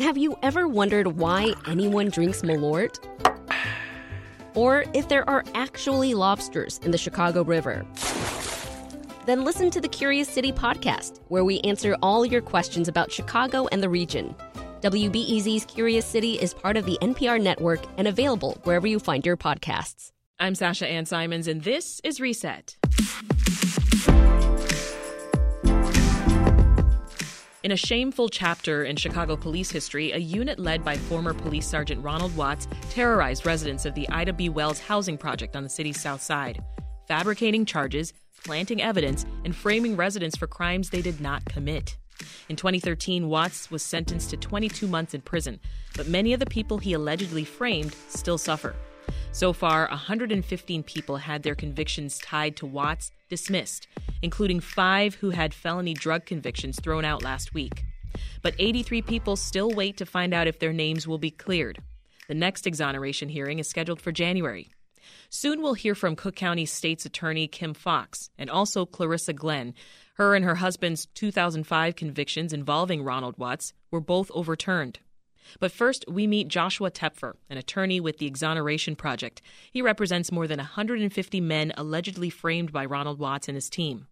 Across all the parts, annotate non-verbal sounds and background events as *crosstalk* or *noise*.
Have you ever wondered why anyone drinks Malort? Or if there are actually lobsters in the Chicago River? Then listen to the Curious City podcast, where we answer all your questions about Chicago and the region. WBEZ's Curious City is part of the NPR network and available wherever you find your podcasts. I'm Sasha Ann Simons, and this is Reset. In a shameful chapter in Chicago police history, a unit led by former Police Sergeant Ronald Watts terrorized residents of the Ida B. Wells housing project on the city's south side, fabricating charges, planting evidence, and framing residents for crimes they did not commit. In 2013, Watts was sentenced to 22 months in prison, but many of the people he allegedly framed still suffer. So far, 115 people had their convictions tied to Watts dismissed, including five who had felony drug convictions thrown out last week. But 83 people still wait to find out if their names will be cleared. The next exoneration hearing is scheduled for January. Soon we'll hear from Cook County State's Attorney Kim Foxx and also Clarissa Glenn. Her and her husband's 2005 convictions involving Ronald Watts were both overturned. But first, we meet Joshua Tepfer, an attorney with the Exoneration Project. He represents more than 150 men allegedly framed by Ronald Watts and his team.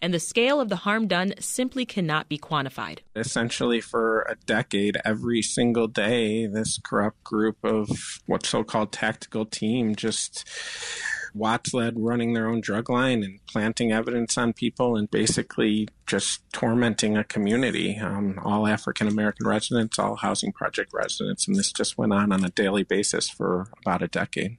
And the scale of the harm done simply cannot be quantified. Essentially, for a decade, every single day, this corrupt group of what's so called tactical team just Watts led running their own drug line and planting evidence on people and basically just tormenting a community, um, all African American residents, all housing project residents. And this just went on on a daily basis for about a decade.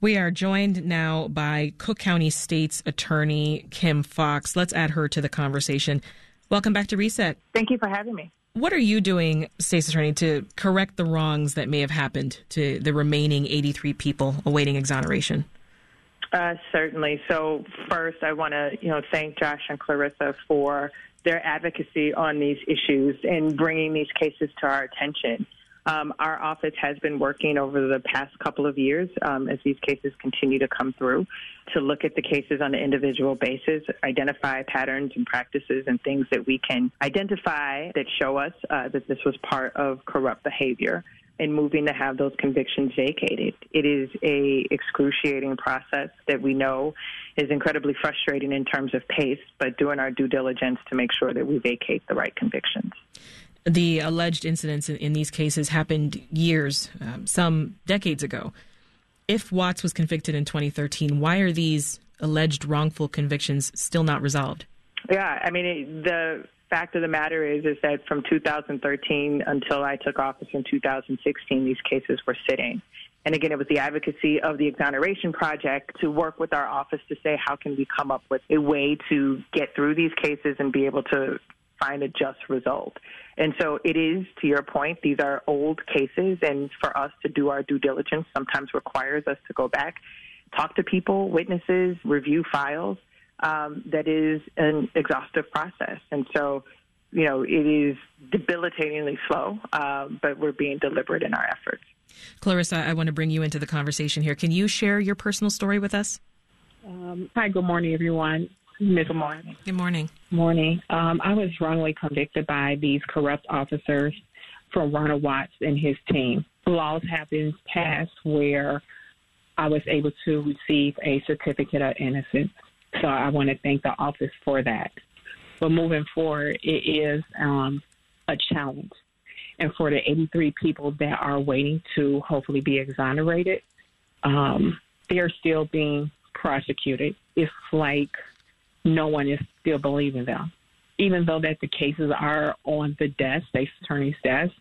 We are joined now by Cook County State's Attorney Kim Foxx. Let's add her to the conversation. Welcome back to Reset. Thank you for having me. What are you doing, State's Attorney, to correct the wrongs that may have happened to the remaining 83 people awaiting exoneration? Uh, certainly. So first, I want to you know thank Josh and Clarissa for their advocacy on these issues and bringing these cases to our attention. Um, our office has been working over the past couple of years um, as these cases continue to come through to look at the cases on an individual basis, identify patterns and practices and things that we can identify that show us uh, that this was part of corrupt behavior and moving to have those convictions vacated. It is a excruciating process that we know is incredibly frustrating in terms of pace, but doing our due diligence to make sure that we vacate the right convictions. The alleged incidents in, in these cases happened years, um, some decades ago. If Watts was convicted in 2013, why are these alleged wrongful convictions still not resolved? Yeah, I mean, it, the fact of the matter is is that from 2013 until I took office in 2016, these cases were sitting. And again, it was the advocacy of the Exoneration Project to work with our office to say how can we come up with a way to get through these cases and be able to find a just result. And so it is, to your point, these are old cases, and for us to do our due diligence sometimes requires us to go back, talk to people, witnesses, review files um, that is an exhaustive process. And so, you know, it is debilitatingly slow, uh, but we're being deliberate in our efforts. Clarissa, I want to bring you into the conversation here. Can you share your personal story with us? Um, hi, good morning, everyone. Ms. Good morning. Good morning. Morning. Um, I was wrongly convicted by these corrupt officers from Ronald Watts and his team. Laws have been passed where I was able to receive a certificate of innocence. So I want to thank the office for that. But moving forward, it is um, a challenge. And for the 83 people that are waiting to hopefully be exonerated, um, they're still being prosecuted. It's like no one is still believing them. Even though that the cases are on the desk, the attorney's desk,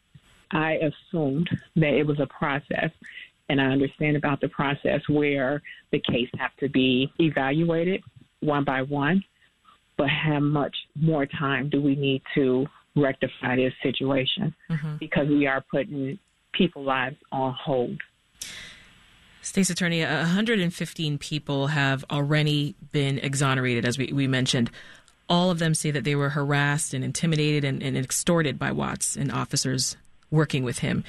I assumed that it was a process. And I understand about the process where the case have to be evaluated one by one, but how much more time do we need to rectify this situation? Mm-hmm. Because we are putting people's lives on hold. State's Attorney, 115 people have already been exonerated, as we, we mentioned. All of them say that they were harassed and intimidated and, and extorted by Watts and officers working with him.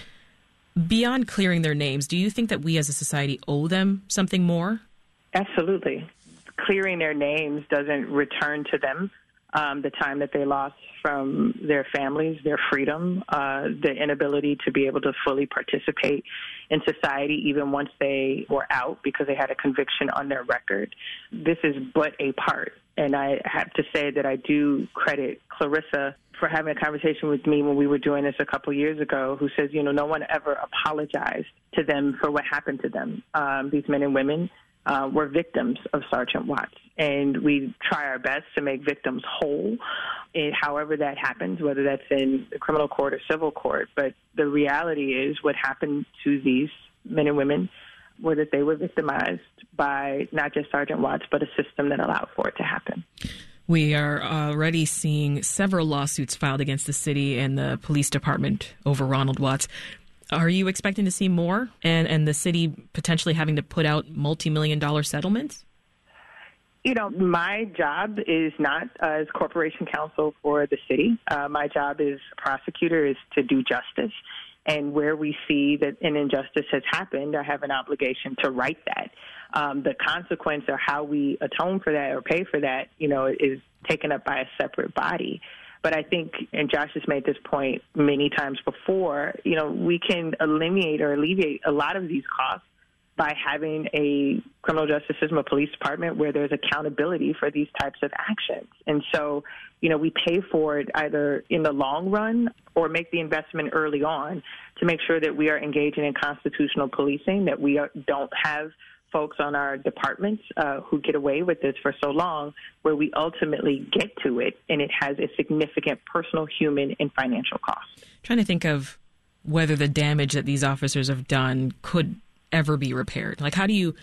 Beyond clearing their names, do you think that we as a society owe them something more? Absolutely clearing their names doesn't return to them um, the time that they lost from their families, their freedom, uh, the inability to be able to fully participate in society even once they were out because they had a conviction on their record. This is but a part. And I have to say that I do credit Clarissa for having a conversation with me when we were doing this a couple years ago, who says, you know, no one ever apologized to them for what happened to them. Um, these men and women uh, were victims of Sergeant Watts. And we try our best to make victims whole, in however that happens, whether that's in the criminal court or civil court. But the reality is, what happened to these men and women were that they were victimized by not just Sergeant Watts, but a system that allowed for it to happen. We are already seeing several lawsuits filed against the city and the police department over Ronald Watts. Are you expecting to see more and, and the city potentially having to put out multi million dollar settlements? You know, my job is not as corporation counsel for the city. Uh, my job as prosecutor is to do justice. And where we see that an injustice has happened, I have an obligation to right that. Um, the consequence or how we atone for that or pay for that, you know, is taken up by a separate body. But I think, and Josh has made this point many times before, you know, we can eliminate or alleviate a lot of these costs by having a criminal justice system, a police department where there's accountability for these types of actions. And so, you know, we pay for it either in the long run or make the investment early on to make sure that we are engaging in constitutional policing, that we don't have folks on our departments uh, who get away with this for so long, where we ultimately get to it and it has a significant personal, human, and financial cost. trying to think of whether the damage that these officers have done could ever be repaired. Like, how do you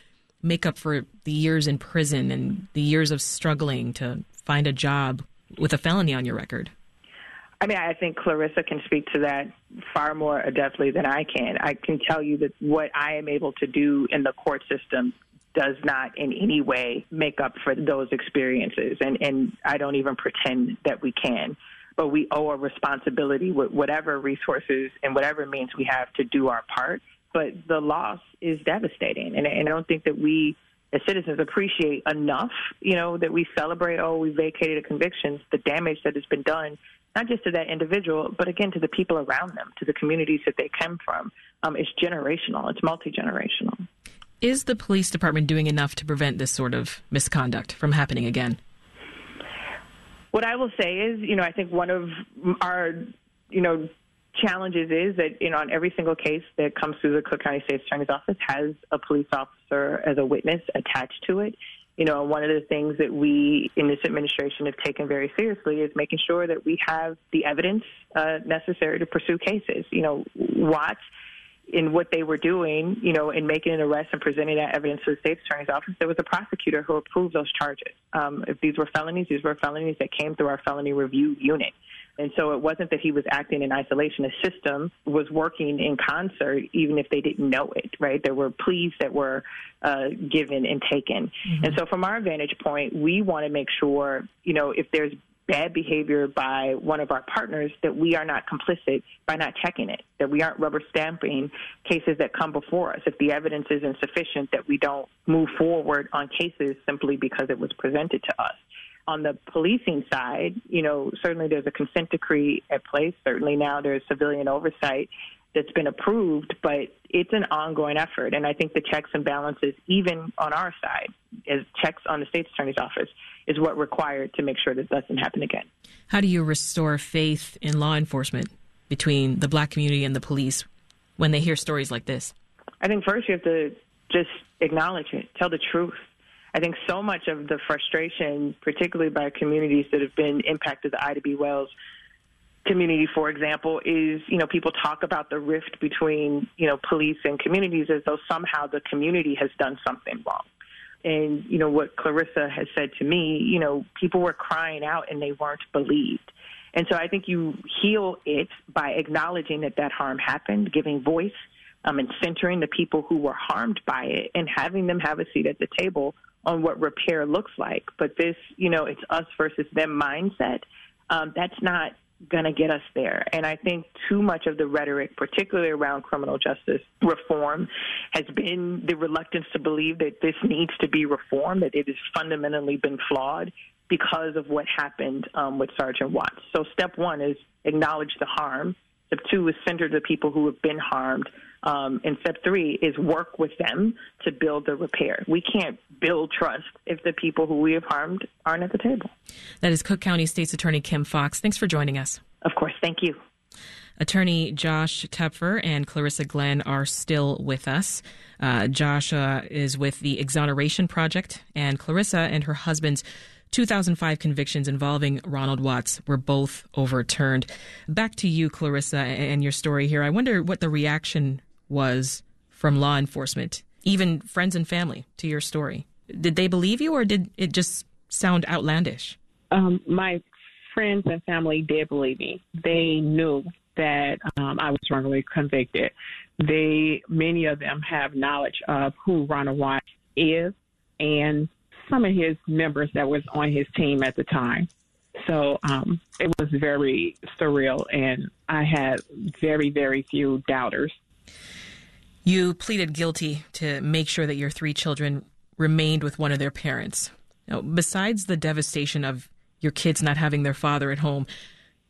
make up for the years in prison and the years of struggling to find a job with a felony on your record? I mean, I think Clarissa can speak to that far more adeptly than I can. I can tell you that what I am able to do in the court system does not in any way make up for those experiences, and, and I don't even pretend that we can. But we owe a responsibility with whatever resources and whatever means we have to do our part. But the loss is devastating, and, and I don't think that we as citizens appreciate enough, you know, that we celebrate, oh, we vacated a conviction, the damage that has been done not just to that individual, but again to the people around them, to the communities that they come from. Um, it's generational. It's multi generational. Is the police department doing enough to prevent this sort of misconduct from happening again? What I will say is, you know, I think one of our, you know, challenges is that, you know, on every single case that comes through the Cook County State's Attorney's Office has a police officer as a witness attached to it you know, one of the things that we in this administration have taken very seriously is making sure that we have the evidence uh, necessary to pursue cases. You know, Watts in what they were doing, you know, in making an arrest and presenting that evidence to the state's attorney's office, there was a prosecutor who approved those charges. Um, if these were felonies, these were felonies that came through our felony review unit. And so it wasn't that he was acting in isolation. The system was working in concert, even if they didn't know it, right? There were pleas that were uh, given and taken. Mm-hmm. And so from our vantage point, we want to make sure, you know, if there's bad behavior by one of our partners that we are not complicit by not checking it, that we aren't rubber stamping cases that come before us. If the evidence is insufficient, that we don't move forward on cases simply because it was presented to us on the policing side, you know, certainly there's a consent decree at place. Certainly now there's civilian oversight that's been approved, but it's an ongoing effort. And I think the checks and balances, even on our side, as checks on the state's attorney's office, is what required to make sure that doesn't happen again. How do you restore faith in law enforcement between the black community and the police when they hear stories like this? I think first you have to just acknowledge it, tell the truth. I think so much of the frustration, particularly by communities that have been impacted, the Ida B. Wells community, for example, is, you know, people talk about the rift between, you know, police and communities as though somehow the community has done something wrong. And, you know, what Clarissa has said to me, you know, people were crying out and they weren't believed. And so I think you heal it by acknowledging that that harm happened, giving voice um, and centering the people who were harmed by it and having them have a seat at the table on what repair looks like. But this, you know, it's us versus them mindset. Um, that's not going to get us there. And I think too much of the rhetoric, particularly around criminal justice reform, has been the reluctance to believe that this needs to be reformed, that it has fundamentally been flawed because of what happened um, with Sergeant Watts. So step one is acknowledge the harm. Step two is center the people who have been harmed. Um, and step three is work with them to build the repair. We can't build trust if the people who we have harmed aren't at the table. That is Cook County State's Attorney Kim Foxx. Thanks for joining us. Of course. Thank you. Attorney Josh Tepfer and Clarissa Glenn are still with us. Uh, Josh uh, is with the Exoneration Project, and Clarissa and her husband's 2005 convictions involving Ronald Watts were both overturned. Back to you, Clarissa, and your story here. I wonder what the reaction was from law enforcement, even friends and family, to your story. Did they believe you, or did it just sound outlandish? Um, my friends and family did believe me. They knew that um, I was wrongly convicted. They, many of them, have knowledge of who Ronald Watts is and some of his members that was on his team at the time. So um, it was very surreal, and I had very, very few doubters. You pleaded guilty to make sure that your three children remained with one of their parents. Now, besides the devastation of your kids not having their father at home,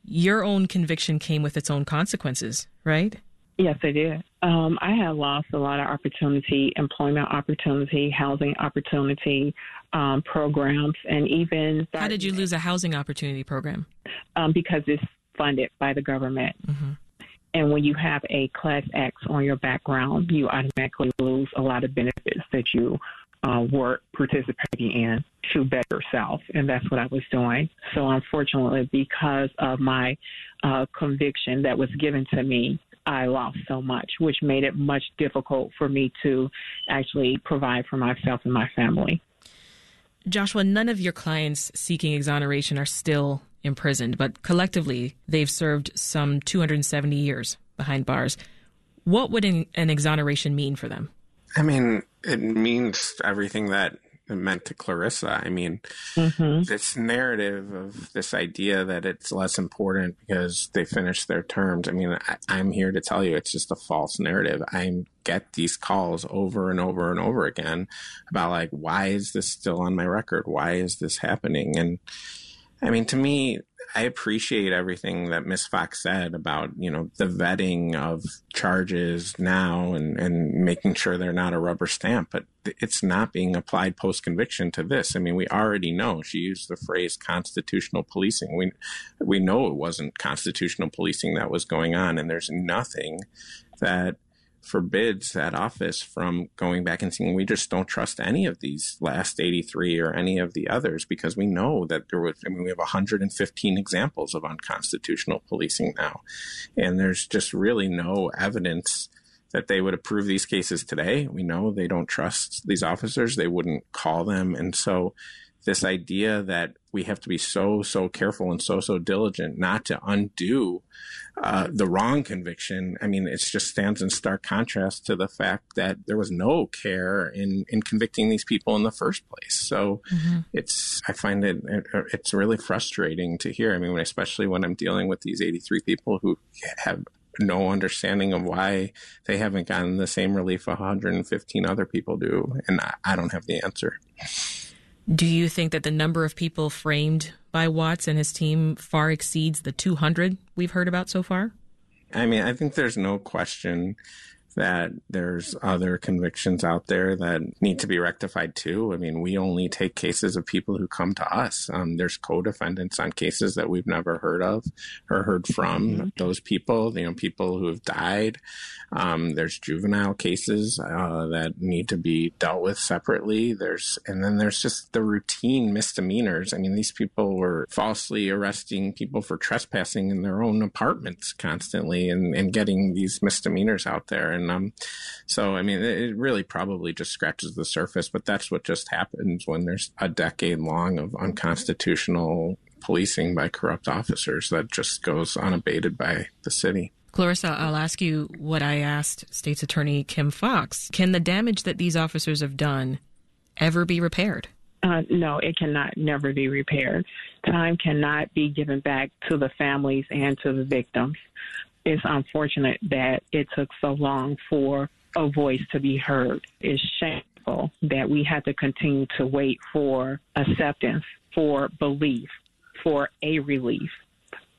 your own conviction came with its own consequences, right? Yes, I did. Um, I had lost a lot of opportunity, employment opportunity, housing opportunity, um, programs, and even. How did you lose a housing opportunity program? Um, because it's funded by the government. Mm-hmm. And when you have a Class X on your background, you automatically lose a lot of benefits that you uh, work participating in to better yourself. And that's what I was doing. So, unfortunately, because of my uh, conviction that was given to me, I lost so much, which made it much difficult for me to actually provide for myself and my family. Joshua, none of your clients seeking exoneration are still imprisoned, but collectively they've served some 270 years behind bars. What would an, an exoneration mean for them? I mean, it means everything that it meant to Clarissa. I mean, mm-hmm. this narrative of this idea that it's less important because they finished their terms. I mean, I, am here to tell you it's just a false narrative. I get these calls over and over and over again about like, why is this still on my record? Why is this happening? And I mean, to me, I appreciate everything that Miss Foxx said about, you know, the vetting of charges now and, and making sure they're not a rubber stamp, but it's not being applied post conviction to this. I mean, we already know she used the phrase constitutional policing. We, we know it wasn't constitutional policing that was going on, and there's nothing that forbids that office from going back and saying we just don't trust any of these last 83 or any of the others because we know that there was i mean we have 115 examples of unconstitutional policing now. And there's just really no evidence that they would approve these cases today. We know they don't trust these officers. They wouldn't call them. And so this idea that we have to be so so careful and so so diligent not to undo uh, the wrong conviction. I mean, it just stands in stark contrast to the fact that there was no care in in convicting these people in the first place. So mm-hmm. it's I find it it's really frustrating to hear. I mean, especially when I'm dealing with these 83 people who have no understanding of why they haven't gotten the same relief 115 other people do, and I, I don't have the answer. Do you think that the number of people framed by Watts and his team far exceeds the 200 we've heard about so far? I mean, I think there's no question that there's other convictions out there that need to be rectified too. I mean, we only take cases of people who come to us. Um, there's co-defendants on cases that we've never heard of or heard from mm-hmm. those people, you know, people who have died. Um, there's juvenile cases uh, that need to be dealt with separately. There's, and then there's just the routine misdemeanors. I mean, these people were falsely arresting people for trespassing in their own apartments constantly and, and getting these misdemeanors out there. And and um, so I mean, it really probably just scratches the surface, but that's what just happens when there's a decade long of unconstitutional policing by corrupt officers that just goes unabated by the city. Clarissa, I'll ask you what I asked State's Attorney Kim Foxx. Can the damage that these officers have done ever be repaired? Uh, no, it cannot never be repaired. Time cannot be given back to the families and to the victims it's unfortunate that it took so long for a voice to be heard. It's shameful that we had to continue to wait for acceptance for belief, for a relief.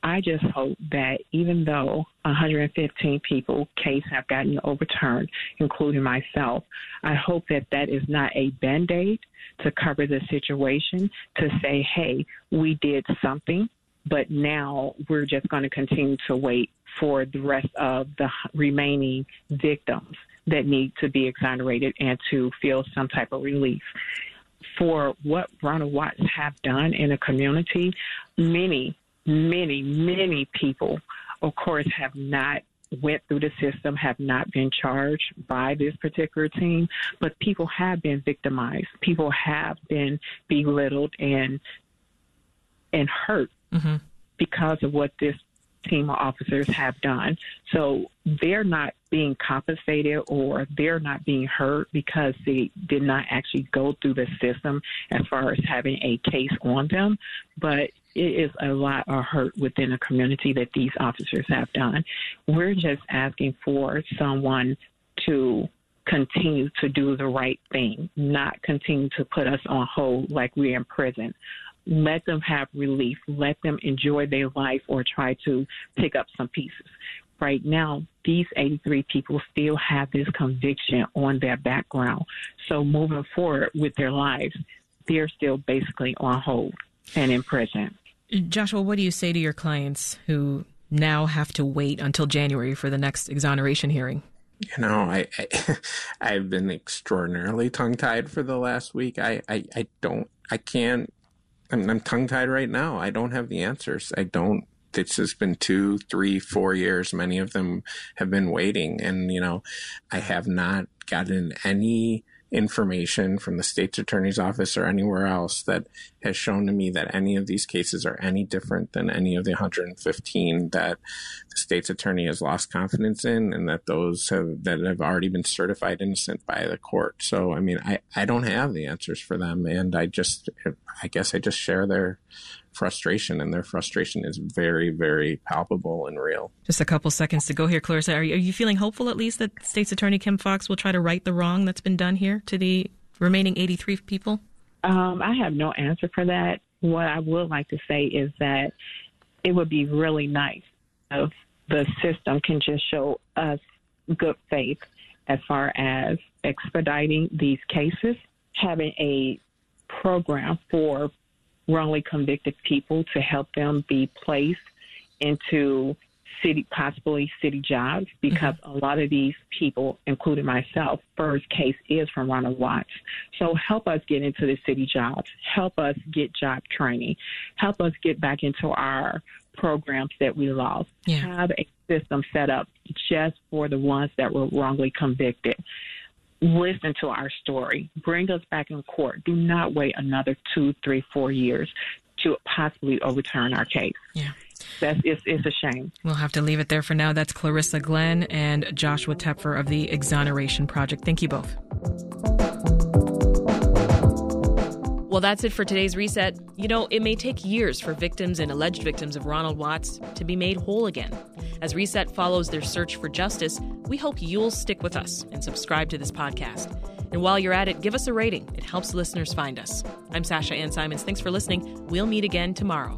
I just hope that even though 115 people case have gotten overturned, including myself, I hope that that is not a band-aid to cover the situation to say, hey, we did something, but now we're just going to continue to wait for the rest of the remaining victims that need to be exonerated and to feel some type of relief. For what Ronald Watts have done in a community, many, many, many people, of course, have not went through the system, have not been charged by this particular team, but people have been victimized. People have been belittled and and hurt mm-hmm. because of what this team of officers have done. So they're not being compensated or they're not being hurt because they did not actually go through the system as far as having a case on them. But it is a lot of hurt within the community that these officers have done. We're just asking for someone to continue to do the right thing, not continue to put us on hold like we're in prison let them have relief, let them enjoy their life or try to pick up some pieces. Right now, these 83 people still have this conviction on their background. So moving forward with their lives, they're still basically on hold and in prison. Joshua, what do you say to your clients who now have to wait until January for the next exoneration hearing? You know, I, I *laughs* have been extraordinarily tongue tied for the last week. I, I, I don't I can't I'm, I'm tongue tied right now. I don't have the answers. I don't. This has been two, three, four years. Many of them have been waiting, and you know, I have not gotten any information from the state's attorney's office or anywhere else that has shown to me that any of these cases are any different than any of the 115 that the state's attorney has lost confidence in and that those have that have already been certified innocent by the court. So I mean I, I don't have the answers for them and I just I guess I just share their frustration, and their frustration is very, very palpable and real. Just a couple seconds to go here, Clarissa. Are you, are you feeling hopeful at least that State's Attorney Kim Foxx will try to right the wrong that's been done here to the remaining 83 people? Um, I have no answer for that. What I would like to say is that it would be really nice if the system can just show us good faith as far as expediting these cases, having a program for wrongly convicted people to help them be placed into city, possibly city jobs, because mm-hmm. a lot of these people, including myself, first case is from Ronald Watts. So help us get into the city jobs. Help us get job training. Help us get back into our programs that we lost. Yeah. Have a system set up just for the ones that were wrongly convicted listen to our story. Bring us back in court. Do not wait another two, three, four years to possibly overturn our case. Yeah. That's, it's, it's a shame. We'll have to leave it there for now. That's Clarissa Glenn and Joshua Tepfer of the Exoneration Project. Thank you both. Well, that's it for today's reset. You know, it may take years for victims and alleged victims of Ronald Watts to be made whole again. As Reset follows their search for justice, we hope you'll stick with us and subscribe to this podcast. And while you're at it, give us a rating. It helps listeners find us. I'm Sasha Ann Simons. Thanks for listening. We'll meet again tomorrow.